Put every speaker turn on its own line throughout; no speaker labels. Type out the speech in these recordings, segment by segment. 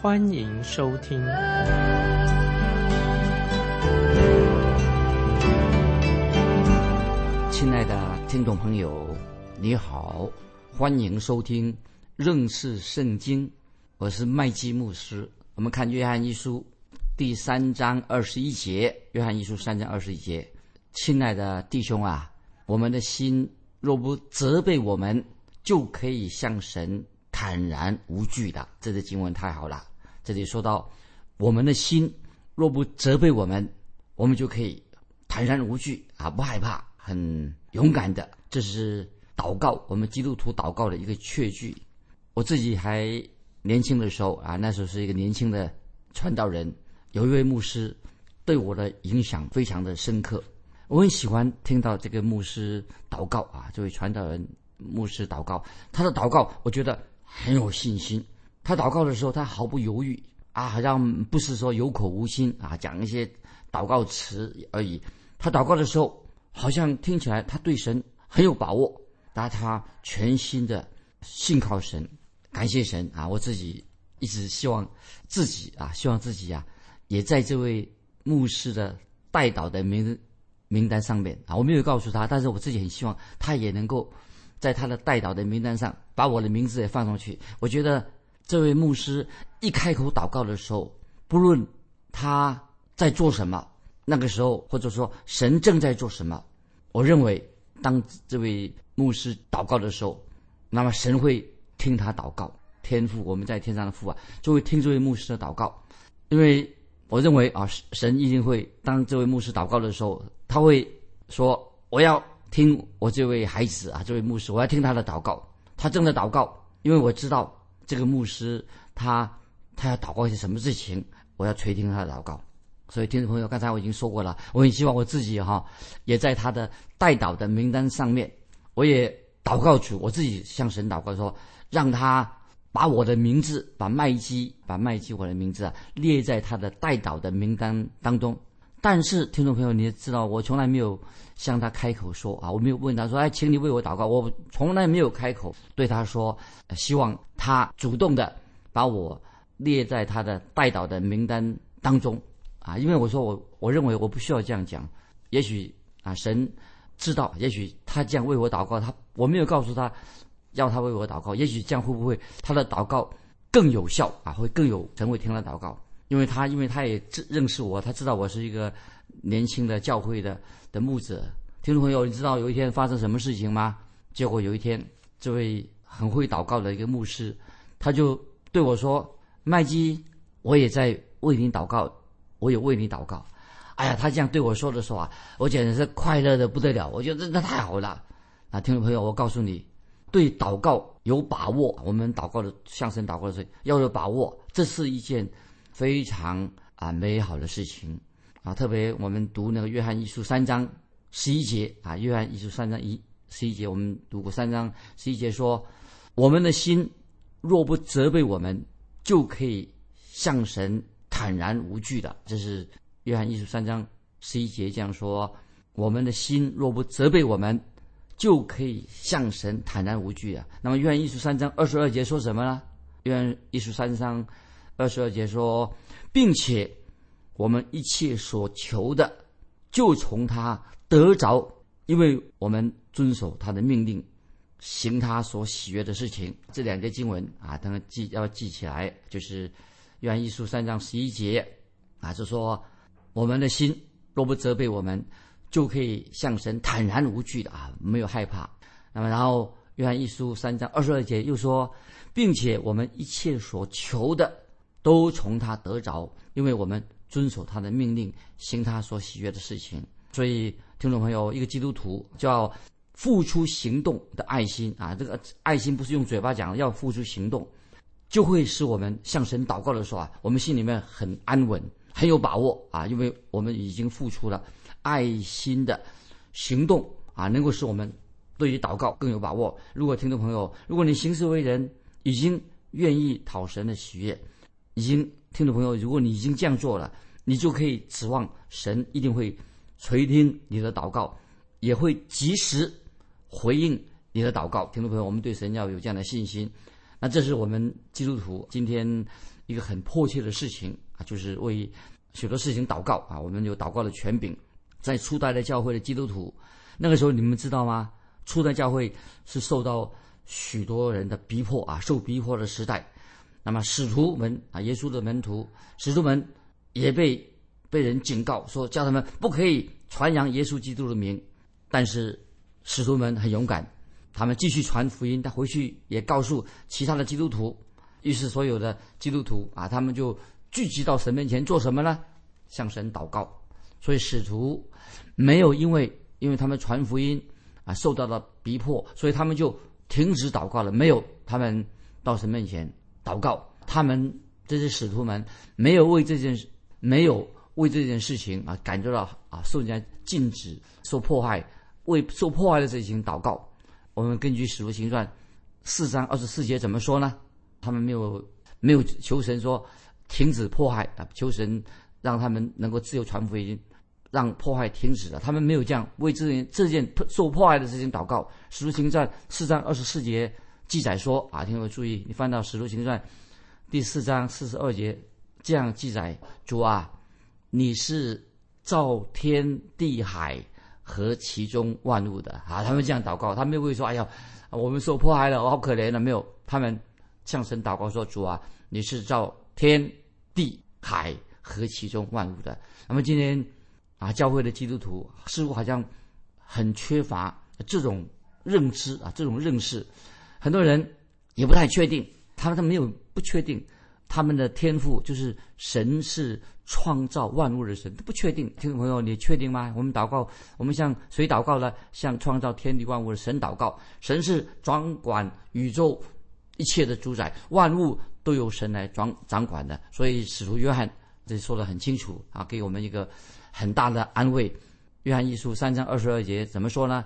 欢迎收听。
亲爱的听众朋友，你好，欢迎收听。认识圣经，我是麦基牧师。我们看约翰一书第三章二十一节。约翰一书三章二十一节，亲爱的弟兄啊，我们的心若不责备我们，就可以向神坦然无惧的。这节经文太好了。这里说到，我们的心若不责备我们，我们就可以坦然无惧啊，不害怕，很勇敢的。这是祷告，我们基督徒祷告的一个确据。我自己还年轻的时候啊，那时候是一个年轻的传道人，有一位牧师对我的影响非常的深刻。我很喜欢听到这个牧师祷告啊，这位传道人牧师祷告，他的祷告我觉得很有信心。他祷告的时候，他毫不犹豫啊，好像不是说有口无心啊，讲一些祷告词而已。他祷告的时候，好像听起来他对神很有把握，但他全心的信靠神。感谢神啊！我自己一直希望自己啊，希望自己啊，也在这位牧师的代祷的名名单上面啊。我没有告诉他，但是我自己很希望他也能够在他的代祷的名单上把我的名字也放上去。我觉得这位牧师一开口祷告的时候，不论他在做什么，那个时候或者说神正在做什么，我认为当这位牧师祷告的时候，那么神会。听他祷告，天父，我们在天上的父啊，就会听这位牧师的祷告，因为我认为啊，神一定会当这位牧师祷告的时候，他会说：“我要听我这位孩子啊，这位牧师，我要听他的祷告。他正在祷告，因为我知道这个牧师他他要祷告一些什么事情，我要垂听他的祷告。所以，听众朋友，刚才我已经说过了，我很希望我自己哈也在他的代祷的名单上面，我也祷告主，我自己向神祷告说。”让他把我的名字，把麦基，把麦基我的名字啊列在他的代祷的名单当中。但是，听众朋友，你也知道，我从来没有向他开口说啊，我没有问他说，哎，请你为我祷告。我从来没有开口对他说，希望他主动的把我列在他的代祷的名单当中啊，因为我说我我认为我不需要这样讲。也许啊，神知道，也许他这样为我祷告，他我没有告诉他。要他为我祷告，也许这样会不会他的祷告更有效啊？会更有神会听他祷告，因为他因为他也认识我，他知道我是一个年轻的教会的的牧者。听众朋友，你知道有一天发生什么事情吗？结果有一天，这位很会祷告的一个牧师，他就对我说：“麦基，我也在为你祷告，我也为你祷告。”哎呀，他这样对我说的时候啊，我简直是快乐的不得了。我觉得那太好了。啊，听众朋友，我告诉你。对祷告有把握，我们祷告的向神祷告的时候要有把握，这是一件非常啊美好的事情啊。特别我们读那个约翰一书三章十一节啊，约翰一书三章一十一节，我们读过三章十一节说，我们的心若不责备我们，就可以向神坦然无惧的。这是约翰一书三章十一节这样说，我们的心若不责备我们。就可以向神坦然无惧啊。那么约翰一书三章二十二节说什么呢？约翰一书三章二十二节说，并且我们一切所求的，就从他得着，因为我们遵守他的命令，行他所喜悦的事情。这两节经文啊，当然记要记起来，就是约翰一书三章十一节啊，就说我们的心若不责备我们。就可以向神坦然无惧的啊，没有害怕。那么，然后约翰一书三章二十二节又说，并且我们一切所求的都从他得着，因为我们遵守他的命令，行他所喜悦的事情。所以，听众朋友，一个基督徒就要付出行动的爱心啊！这个爱心不是用嘴巴讲，要付出行动。就会使我们向神祷告的时候啊，我们心里面很安稳，很有把握啊，因为我们已经付出了爱心的行动啊，能够使我们对于祷告更有把握。如果听众朋友，如果你行事为人已经愿意讨神的喜悦，已经听众朋友，如果你已经这样做了，你就可以指望神一定会垂听你的祷告，也会及时回应你的祷告。听众朋友，我们对神要有这样的信心。那这是我们基督徒今天一个很迫切的事情啊，就是为许多事情祷告啊。我们有祷告的权柄，在初代的教会的基督徒，那个时候你们知道吗？初代教会是受到许多人的逼迫啊，受逼迫的时代。那么使徒们啊，耶稣的门徒，使徒们也被被人警告说，叫他们不可以传扬耶稣基督的名。但是使徒们很勇敢。他们继续传福音，他回去也告诉其他的基督徒。于是所有的基督徒啊，他们就聚集到神面前做什么呢？向神祷告。所以使徒没有因为因为他们传福音啊受到了逼迫，所以他们就停止祷告了。没有，他们到神面前祷告。他们这些使徒们没有为这件事，没有为这件事情啊感觉到啊受人家禁止、受迫害，为受迫害的事情祷告。我们根据《使徒行传》四章二十四节怎么说呢？他们没有没有求神说停止迫害啊，求神让他们能够自由传福音，让迫害停止了。他们没有这样为这件这件受迫害的事情祷告。《使徒行传》四章二十四节记载说啊，听我注意，你翻到《使徒行传》第四章四十二节，这样记载：主啊，你是造天地海。和其中万物的啊，他们这样祷告，他们不会说：“哎呀，我们受迫害了，我好可怜了。”没有，他们向神祷告说：“主啊，你是造天地海和其中万物的。”那么今天啊，教会的基督徒似乎好像很缺乏这种认知啊，这种认识，很多人也不太确定，他们他没有不确定。他们的天赋就是神是创造万物的神，不确定。听众朋友，你确定吗？我们祷告，我们向谁祷告呢？向创造天地万物的神祷告。神是掌管宇宙一切的主宰，万物都由神来掌掌管的。所以使徒约翰这说的很清楚啊，给我们一个很大的安慰。约翰一书三章二十二节怎么说呢？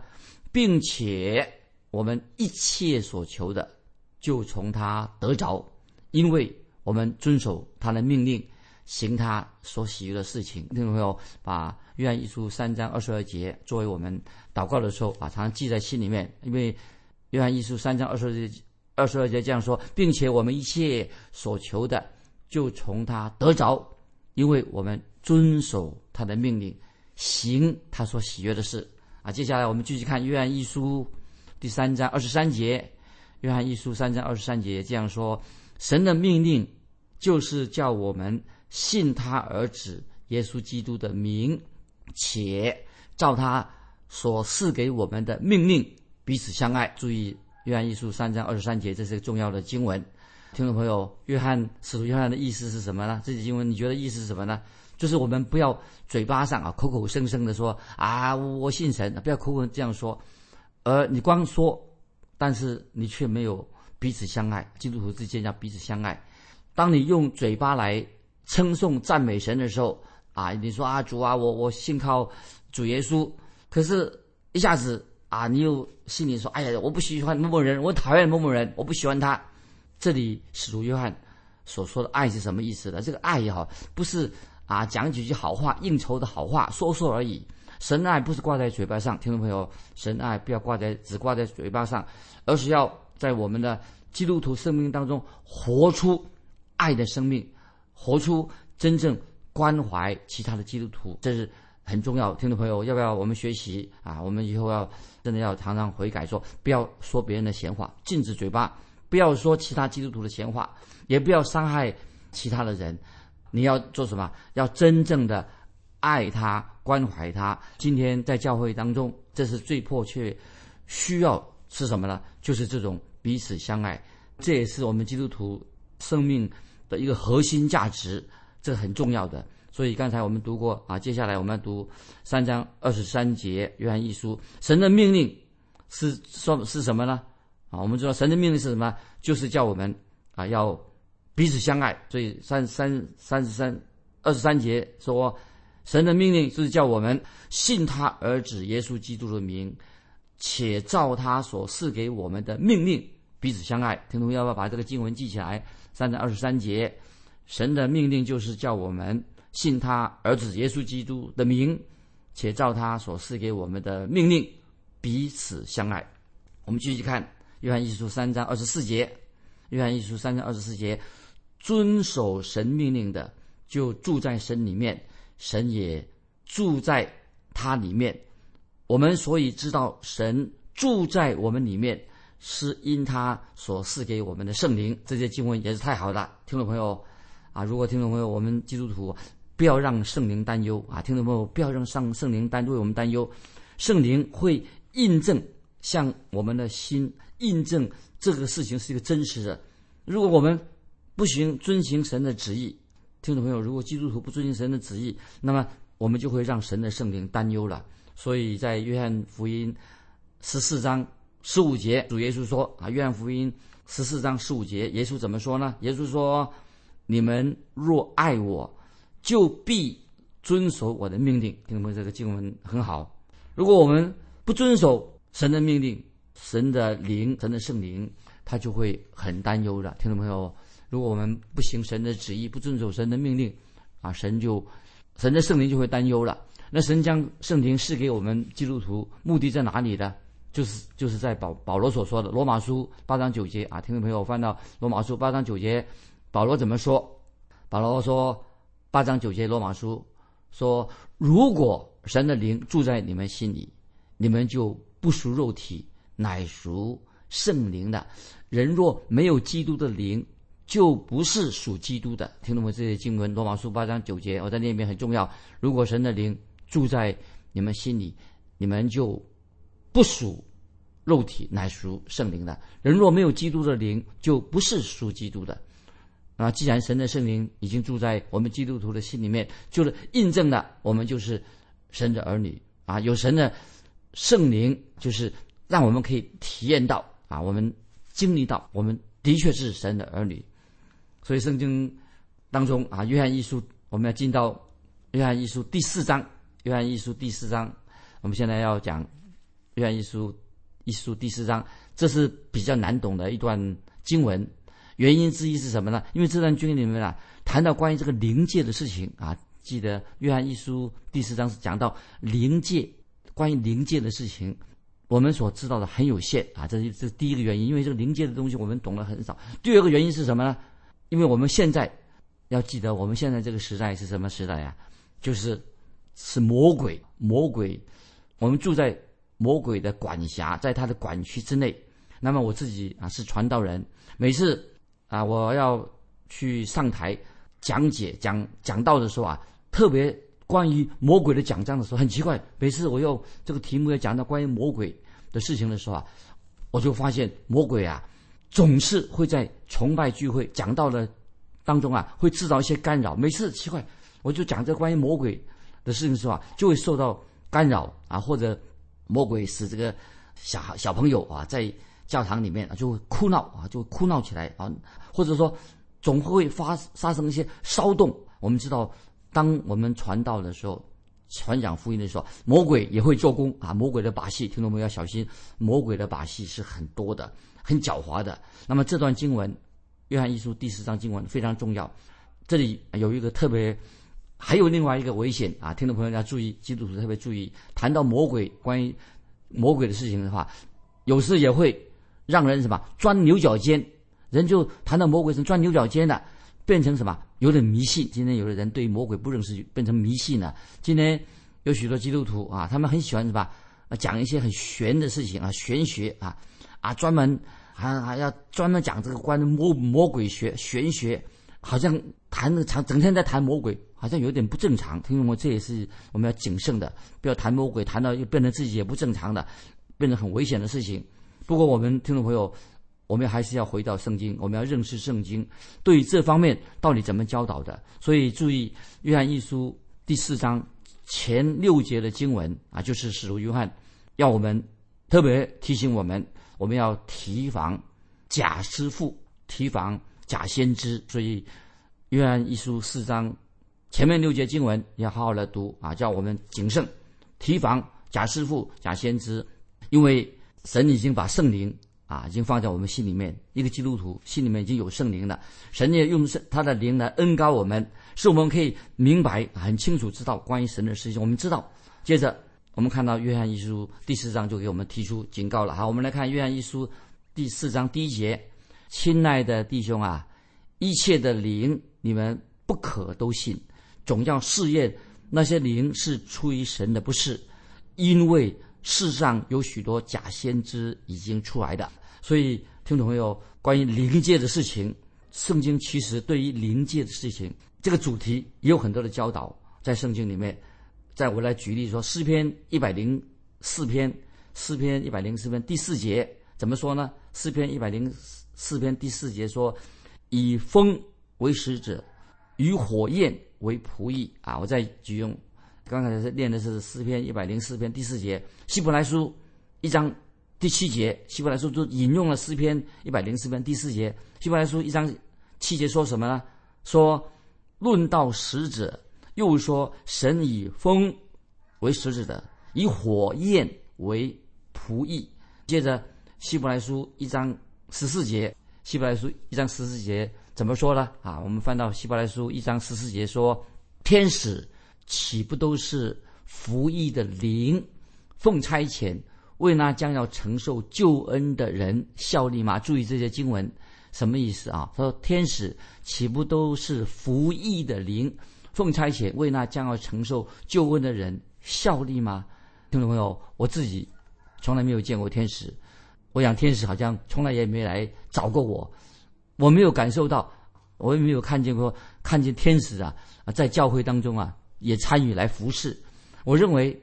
并且我们一切所求的，就从他得着，因为。我们遵守他的命令，行他所喜悦的事情。听众朋友，把约翰一书三章二十二节作为我们祷告的时候，把常常记在心里面。因为约翰一书三章二十二节二十二节这样说，并且我们一切所求的，就从他得着，因为我们遵守他的命令，行他所喜悦的事。啊，接下来我们继续看约翰一书第三章二十三节。约翰一书三章二十三节这样说。神的命令就是叫我们信他儿子耶稣基督的名，且照他所赐给我们的命令彼此相爱。注意，约翰一书三章二十三节，这是个重要的经文。听众朋友，约翰使徒约翰的意思是什么呢？这节经文你觉得意思是什么呢？就是我们不要嘴巴上啊口口声声的说啊我信神，不要口口这样说，而你光说，但是你却没有。彼此相爱，基督徒之间要彼此相爱。当你用嘴巴来称颂赞美神的时候，啊，你说啊主啊，我我信靠主耶稣，可是一下子啊，你又心里说，哎呀，我不喜欢某某人，我讨厌某某人，我不喜欢他。这里使徒约翰所说的爱是什么意思呢？这个爱也好，不是啊讲几句好话、应酬的好话说说而已。神爱不是挂在嘴巴上，听众朋友，神爱不要挂在只挂在嘴巴上，而是要。在我们的基督徒生命当中，活出爱的生命，活出真正关怀其他的基督徒，这是很重要。听众朋友，要不要我们学习啊？我们以后要真的要常常悔改，说不要说别人的闲话，禁止嘴巴，不要说其他基督徒的闲话，也不要伤害其他的人。你要做什么？要真正的爱他，关怀他。今天在教会当中，这是最迫切需要是什么呢？就是这种。彼此相爱，这也是我们基督徒生命的一个核心价值，这很重要的。所以刚才我们读过啊，接下来我们要读三章二十三节约翰一书，神的命令是说是什么呢？啊，我们知道神的命令是什么？就是叫我们啊要彼此相爱。所以三三三十三二十三节说，神的命令就是叫我们信他儿子耶稣基督的名，且照他所赐给我们的命令彼此相爱。听众要不要把这个经文记起来？三章二十三节，神的命令就是叫我们信他儿子耶稣基督的名，且照他所赐给我们的命令彼此相爱。我们继续看约翰一书三章二十四节，约翰一书三章二十四节，遵守神命令的就住在神里面，神也住在他里面。我们所以知道神住在我们里面，是因他所赐给我们的圣灵。这些经文也是太好了，听众朋友啊！如果听众朋友，我们基督徒不要让圣灵担忧啊！听众朋友，不要让上圣灵担为我们担忧，圣灵会印证。向我们的心印证这个事情是一个真实的。如果我们不行遵行神的旨意，听众朋友，如果基督徒不遵行神的旨意，那么我们就会让神的圣灵担忧了。所以在约翰福音十四章十五节，主耶稣说啊，约翰福音十四章十五节，耶稣怎么说呢？耶稣说：“你们若爱我，就必遵守我的命令。”听众朋友，这个经文很好。如果我们不遵守，神的命令，神的灵，神的圣灵，他就会很担忧的。听众朋友，如果我们不行神的旨意，不遵守神的命令，啊，神就，神的圣灵就会担忧了。那神将圣灵赐给我们基督徒，目的在哪里呢？就是就是在保保罗所说的罗马书八章九节啊。听众朋友，翻到罗马书八章九节，保罗怎么说？保罗说八章九节罗马书说，如果神的灵住在你们心里，你们就。不属肉体，乃属圣灵的。人若没有基督的灵，就不是属基督的。听懂没？这些经文，罗马书八章九节，我在那边很重要。如果神的灵住在你们心里，你们就不属肉体，乃属圣灵的。人若没有基督的灵，就不是属基督的。啊，既然神的圣灵已经住在我们基督徒的心里面，就是印证了我们就是神的儿女啊，有神的。圣灵就是让我们可以体验到啊，我们经历到，我们的确是神的儿女。所以圣经当中啊，约翰一书我们要进到约翰一书第四章。约翰一书第四章，我们现在要讲约翰一书一书第四章，这是比较难懂的一段经文。原因之一是什么呢？因为这段经里面啊，谈到关于这个灵界的事情啊。记得约翰一书第四章是讲到灵界。关于灵界的事情，我们所知道的很有限啊，这是这是第一个原因。因为这个灵界的东西我们懂得很少。第二个原因是什么呢？因为我们现在要记得，我们现在这个时代是什么时代呀？就是是魔鬼，魔鬼，我们住在魔鬼的管辖，在他的管区之内。那么我自己啊是传道人，每次啊我要去上台讲解讲讲道的时候啊，特别。关于魔鬼的讲章的时候，很奇怪。每次我用这个题目要讲到关于魔鬼的事情的时候啊，我就发现魔鬼啊，总是会在崇拜聚会讲到的当中啊，会制造一些干扰。每次奇怪，我就讲这关于魔鬼的事情的时候啊，就会受到干扰啊，或者魔鬼使这个小孩小朋友啊，在教堂里面啊就会哭闹啊，就会哭闹起来啊，或者说总会发发生一些骚动。我们知道。当我们传道的时候，传讲福音的时候，魔鬼也会做工啊！魔鬼的把戏，听众朋友要小心，魔鬼的把戏是很多的，很狡猾的。那么这段经文，《约翰一书》第四章经文非常重要。这里有一个特别，还有另外一个危险啊！听众朋友要注意，基督徒特别注意，谈到魔鬼关于魔鬼的事情的话，有时也会让人什么钻牛角尖，人就谈到魔鬼是钻牛角尖的。变成什么？有点迷信。今天有的人对魔鬼不认识，变成迷信了。今天有许多基督徒啊，他们很喜欢什么？讲一些很玄的事情啊，玄学啊，啊，专门还还要专门讲这个关于魔魔鬼学、玄学，好像谈的长，整天在谈魔鬼，好像有点不正常。听众们，这也是我们要谨慎的，不要谈魔鬼，谈到又变成自己也不正常的，变成很危险的事情。不过我们听众朋友。我们还是要回到圣经，我们要认识圣经，对于这方面到底怎么教导的。所以注意《约翰一书》第四章前六节的经文啊，就是使徒约翰要我们特别提醒我们，我们要提防假师傅，提防假先知。所以，约翰一书四章前面六节经文要好好的读啊，叫我们谨慎提防假师傅、假先知，因为神已经把圣灵啊，已经放在我们心里面。一个基督徒心里面已经有圣灵了，神也用他的灵来恩高我们，使我们可以明白很清楚知道关于神的事情。我们知道，接着。我们看到约翰一书第四章就给我们提出警告了。好，我们来看约翰一书第四章第一节：“亲爱的弟兄啊，一切的灵你们不可都信，总要试验那些灵是出于神的，不是，因为世上有许多假先知已经出来的。所以，听众朋友，关于灵界的事情，圣经其实对于灵界的事情这个主题也有很多的教导在圣经里面。在我来举例说，诗篇一百零四篇，诗篇一百零四篇第四节怎么说呢？诗篇一百零四篇第四节说：“以风为使者，以火焰为仆役。”啊，我再举用，刚才是念的是诗篇一百零四篇第四节，希伯来书一章第七节，希伯来书就引用了诗篇一百零四篇第四节，希伯来书一章七节说什么呢？说论到使者。又说：“神以风为使者的，以火焰为仆役。”接着，《希伯来书》一章十四节，《希伯来书》一章十四节怎么说呢？啊，我们翻到《希伯来书》一章十四节说：“天使岂不都是服役的灵，奉差遣为那将要承受救恩的人效力吗？”注意这些经文什么意思啊？他说：“天使岂不都是服役的灵？”奉差遣为那将要承受救恩的人效力吗？听众朋友，我自己从来没有见过天使，我想天使好像从来也没来找过我，我没有感受到，我也没有看见过看见天使啊在教会当中啊也参与来服侍。我认为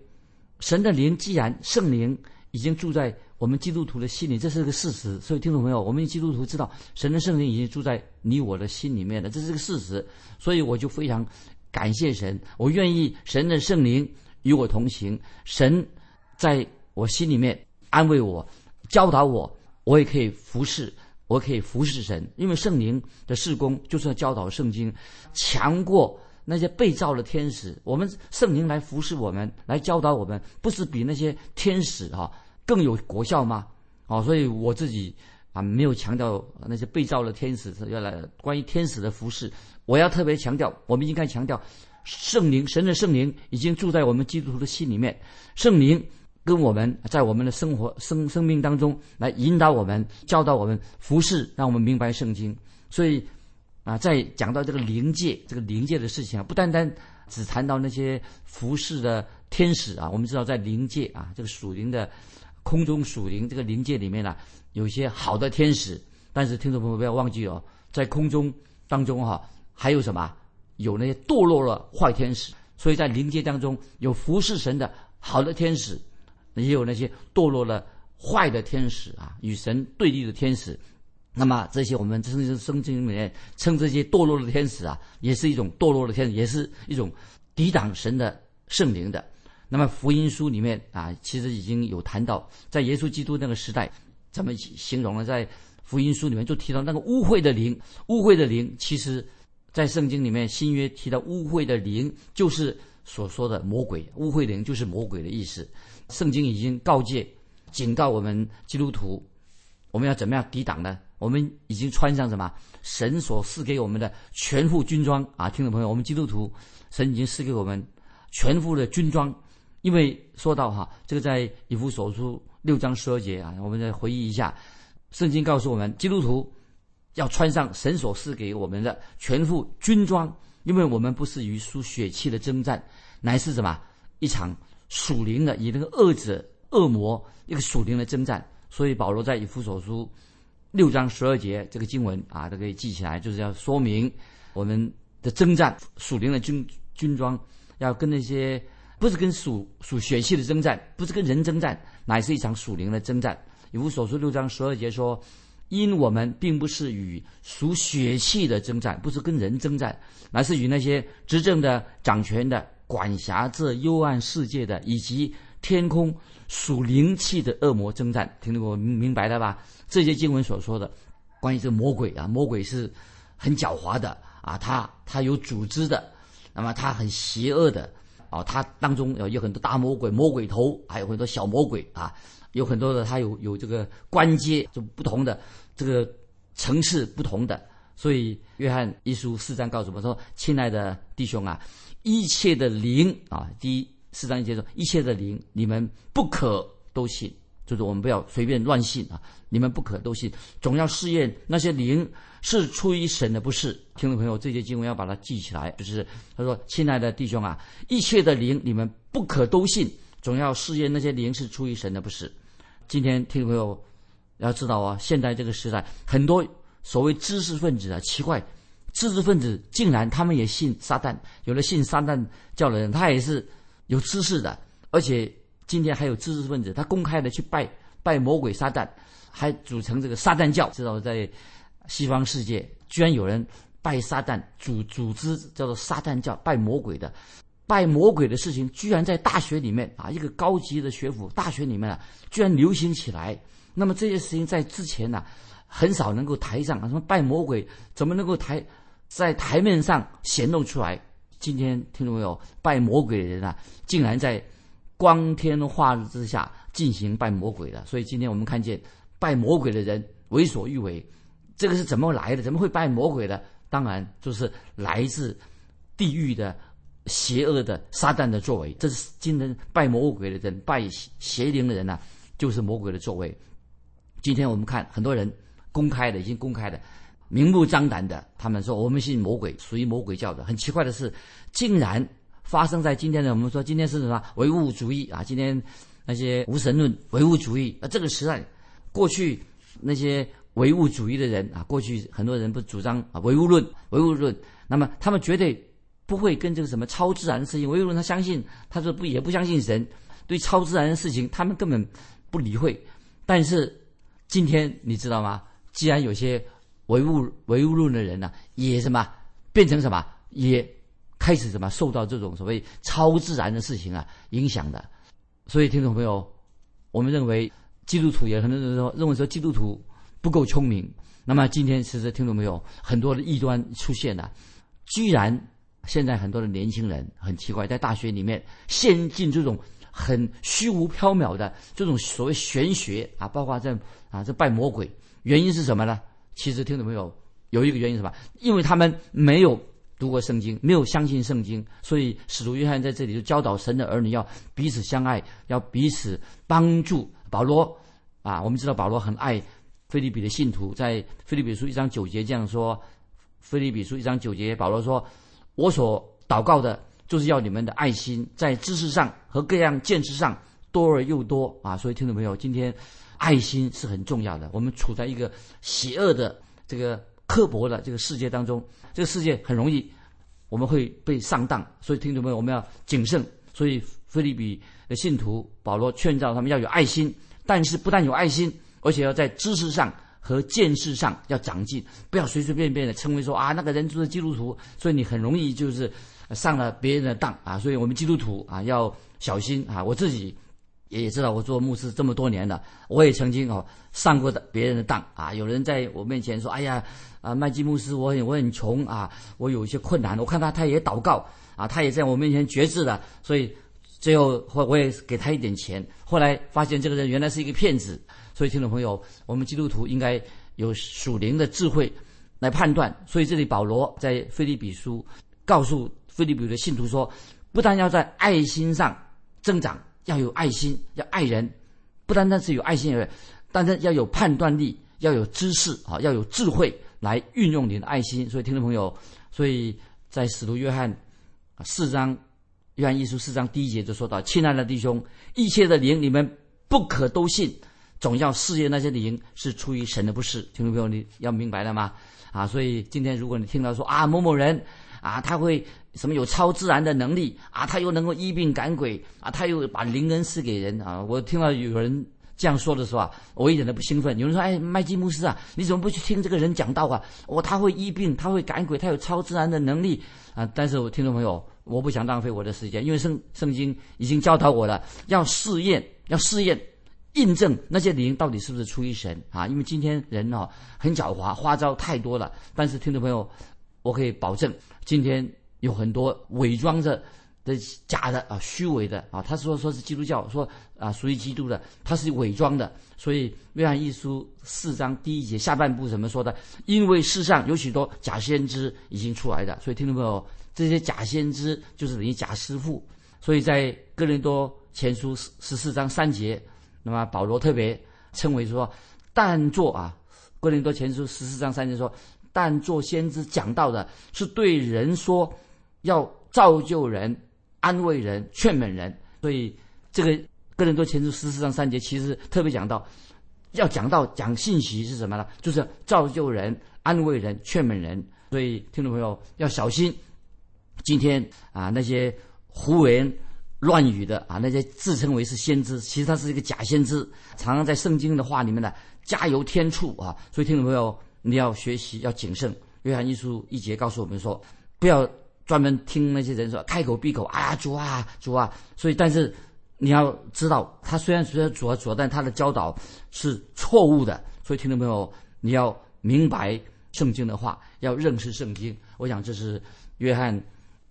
神的灵既然圣灵已经住在我们基督徒的心里，这是个事实。所以听众朋友，我们基督徒知道神的圣灵已经住在你我的心里面了，这是个事实。所以我就非常。感谢神，我愿意神的圣灵与我同行。神在我心里面安慰我、教导我，我也可以服侍，我可以服侍神。因为圣灵的事工就是要教导圣经，强过那些被造的天使。我们圣灵来服侍我们，来教导我们，不是比那些天使哈更有国效吗？哦，所以我自己啊没有强调那些被造的天使是要来关于天使的服侍。我要特别强调，我们应该强调，圣灵、神的圣灵已经住在我们基督徒的心里面。圣灵跟我们在我们的生活、生生命当中来引导我们、教导我们、服侍，让我们明白圣经。所以，啊，在讲到这个灵界、这个灵界的事情啊，不单单只谈到那些服侍的天使啊。我们知道，在灵界啊，这个属灵的空中属灵这个灵界里面呢，有一些好的天使。但是，听众朋友不要忘记哦，在空中当中哈。还有什么？有那些堕落了坏天使，所以在灵界当中有服侍神的好的天使，也有那些堕落了坏的天使啊，与神对立的天使。那么这些我们圣经圣经里面称这些堕落的天使啊，也是一种堕落的天使，也是一种抵挡神的圣灵的。那么福音书里面啊，其实已经有谈到，在耶稣基督那个时代，怎么形容呢？在福音书里面就提到那个污秽的灵，污秽的灵其实。在圣经里面，新约提到污秽的灵，就是所说的魔鬼。污秽灵就是魔鬼的意思。圣经已经告诫、警告我们基督徒，我们要怎么样抵挡呢？我们已经穿上什么？神所赐给我们的全副军装啊！听众朋友，我们基督徒，神已经赐给我们全副的军装。因为说到哈，这个在以弗所书六章十二节啊，我们再回忆一下，圣经告诉我们基督徒。要穿上神所赐给我们的全副军装，因为我们不是与输血气的征战，乃是什么一场属灵的，以那个恶者、恶魔一个属灵的征战。所以保罗在以弗所书六章十二节这个经文啊，都可以记起来，就是要说明我们的征战属灵的军军装，要跟那些不是跟属属血气的征战，不是跟人征战，乃是一场属灵的征战。以弗所书六章十二节说。因我们并不是与属血气的征战，不是跟人征战，乃是与那些执政的、掌权的、管辖这幽暗世界的，以及天空属灵气的恶魔征战。听得我明白了吧？这些经文所说的关于这魔鬼啊，魔鬼是很狡猾的啊，他他有组织的，那么他很邪恶的啊，他当中有有很多大魔鬼、魔鬼头，还有很多小魔鬼啊，有很多的他有有这个关阶，就不同的这个层次不同的。所以约翰一书四章告诉我们说：“亲爱的弟兄啊，一切的灵啊，第一四章一节说，一切的灵你们不可都信。”就是我们不要随便乱信啊！你们不可都信，总要试验那些灵是出于神的，不是。听众朋友，这些经文要把它记起来。就是他说：“亲爱的弟兄啊，一切的灵你们不可都信，总要试验那些灵是出于神的，不是。”今天听众朋友要知道啊，现在这个时代，很多所谓知识分子啊，奇怪，知识分子竟然他们也信撒旦，有的信撒旦教的人，他也是有知识的，而且。今天还有知识分子，他公开的去拜拜魔鬼撒旦，还组成这个撒旦教。知道在西方世界，居然有人拜撒旦，组组织叫做撒旦教，拜魔鬼的，拜魔鬼的事情，居然在大学里面啊，一个高级的学府大学里面啊，居然流行起来。那么这些事情在之前呢，很少能够台上什么拜魔鬼，怎么能够台在台面上显露出来？今天听众朋友，拜魔鬼的人啊，竟然在。光天化日之下进行拜魔鬼的，所以今天我们看见拜魔鬼的人为所欲为，这个是怎么来的？怎么会拜魔鬼的？当然就是来自地狱的邪恶的撒旦的作为。这是今天拜魔鬼的人、拜邪灵的人呢，就是魔鬼的作为。今天我们看很多人公开的，已经公开的、明目张胆的，他们说我们信魔鬼，属于魔鬼教的。很奇怪的是，竟然。发生在今天的，我们说今天是什么唯物主义啊？今天那些无神论、唯物主义啊，这个时代，过去那些唯物主义的人啊，过去很多人不主张啊唯物论、唯物论，那么他们绝对不会跟这个什么超自然的事情。唯物论他相信，他说不也不相信神，对超自然的事情他们根本不理会。但是今天你知道吗？既然有些唯物唯物论的人呢，也什么变成什么也。开始什么受到这种所谓超自然的事情啊影响的，所以听众朋友，我们认为基督徒也很多人说认为说基督徒不够聪明。那么今天其实听众朋友很多的异端出现了，居然现在很多的年轻人很奇怪，在大学里面陷进这种很虚无缥缈的这种所谓玄学啊，包括在啊这拜魔鬼，原因是什么呢？其实听众朋友有一个原因是什么？因为他们没有。读过圣经，没有相信圣经，所以使徒约翰在这里就教导神的儿女要彼此相爱，要彼此帮助。保罗啊，我们知道保罗很爱菲利比的信徒，在菲利比书一章九节这样说：菲利比书一章九节，保罗说：“我所祷告的，就是要你们的爱心在知识上和各样见识上多而又多啊！”所以听众朋友，今天爱心是很重要的。我们处在一个邪恶的这个。刻薄的这个世界当中，这个世界很容易我们会被上当，所以听众朋友我们要谨慎。所以菲利比的信徒保罗劝告他们要有爱心，但是不但有爱心，而且要在知识上和见识上要长进，不要随随便便的称为说啊那个人就是基督徒，所以你很容易就是上了别人的当啊。所以我们基督徒啊要小心啊，我自己。也也知道我做牧师这么多年了，我也曾经哦上过的别人的当啊。有人在我面前说：“哎呀，啊麦基牧师，我很我很穷啊，我有一些困难。”我看他他也祷告啊，他也在我面前绝志了，所以最后我我也给他一点钱。后来发现这个人原来是一个骗子，所以听众朋友，我们基督徒应该有属灵的智慧来判断。所以这里保罗在腓立比书告诉腓立比的信徒说，不但要在爱心上增长。要有爱心，要爱人，不单单是有爱心而已，但是要有判断力，要有知识啊，要有智慧来运用你的爱心。所以，听众朋友，所以在使徒约翰四章，约翰一书四章第一节就说到：“亲爱的弟兄，一切的灵你们不可都信，总要试验那些灵是出于神的，不是。”听众朋友，你要明白了吗？啊，所以今天如果你听到说啊某某人。啊，他会什么有超自然的能力啊？他又能够医病赶鬼啊？他又把灵恩赐给人啊？我听到有人这样说的时候啊，我一点都不兴奋。有人说：“哎，麦基牧师啊，你怎么不去听这个人讲道啊？我他会医病，他会赶鬼，他有超自然的能力啊！”但是我听众朋友，我不想浪费我的时间，因为圣圣经已经教导我了，要试验，要试验印证那些灵到底是不是出于神啊？因为今天人哦很狡猾，花招太多了。但是听众朋友，我可以保证，今天有很多伪装着的假的啊、虚伪的啊。他说说是基督教，说啊属于基督的，他是伪装的。所以约翰一书四章第一节下半部怎么说的？因为世上有许多假先知已经出来的，所以听众朋友，这些假先知就是等于假师傅。所以在哥林多前书十十四章三节。那么保罗特别称为说，但做啊，哥林多前书十四章三节说，但做先知讲到的是对人说，要造就人、安慰人、劝勉人。所以这个哥林多前书十四章三节其实特别讲到，要讲到讲信息是什么呢？就是造就人、安慰人、劝勉人。所以听众朋友要小心，今天啊那些胡言。乱语的啊，那些自称为是先知，其实他是一个假先知，常常在圣经的话里面呢加油添醋啊。所以听众朋友，你要学习要谨慎。约翰一书一节告诉我们说，不要专门听那些人说开口闭口啊主啊主啊。所以，但是你要知道，他虽然虽然主啊主啊，但他的教导是错误的。所以听众朋友，你要明白圣经的话，要认识圣经。我想这是约翰。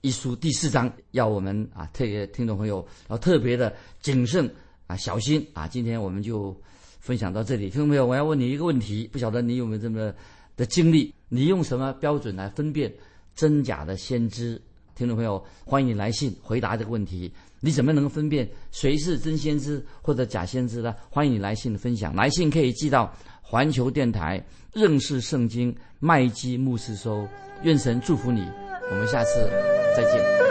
一书第四章要我们啊，特别听众朋友要特别的谨慎啊，小心啊。今天我们就分享到这里，听众朋友，我要问你一个问题，不晓得你有没有这么的经历？你用什么标准来分辨真假的先知？听众朋友，欢迎你来信回答这个问题。你怎么能分辨谁是真先知或者假先知呢？欢迎你来信的分享，来信可以寄到环球电台认识圣经麦基牧师收。愿神祝福你。我们下次再见。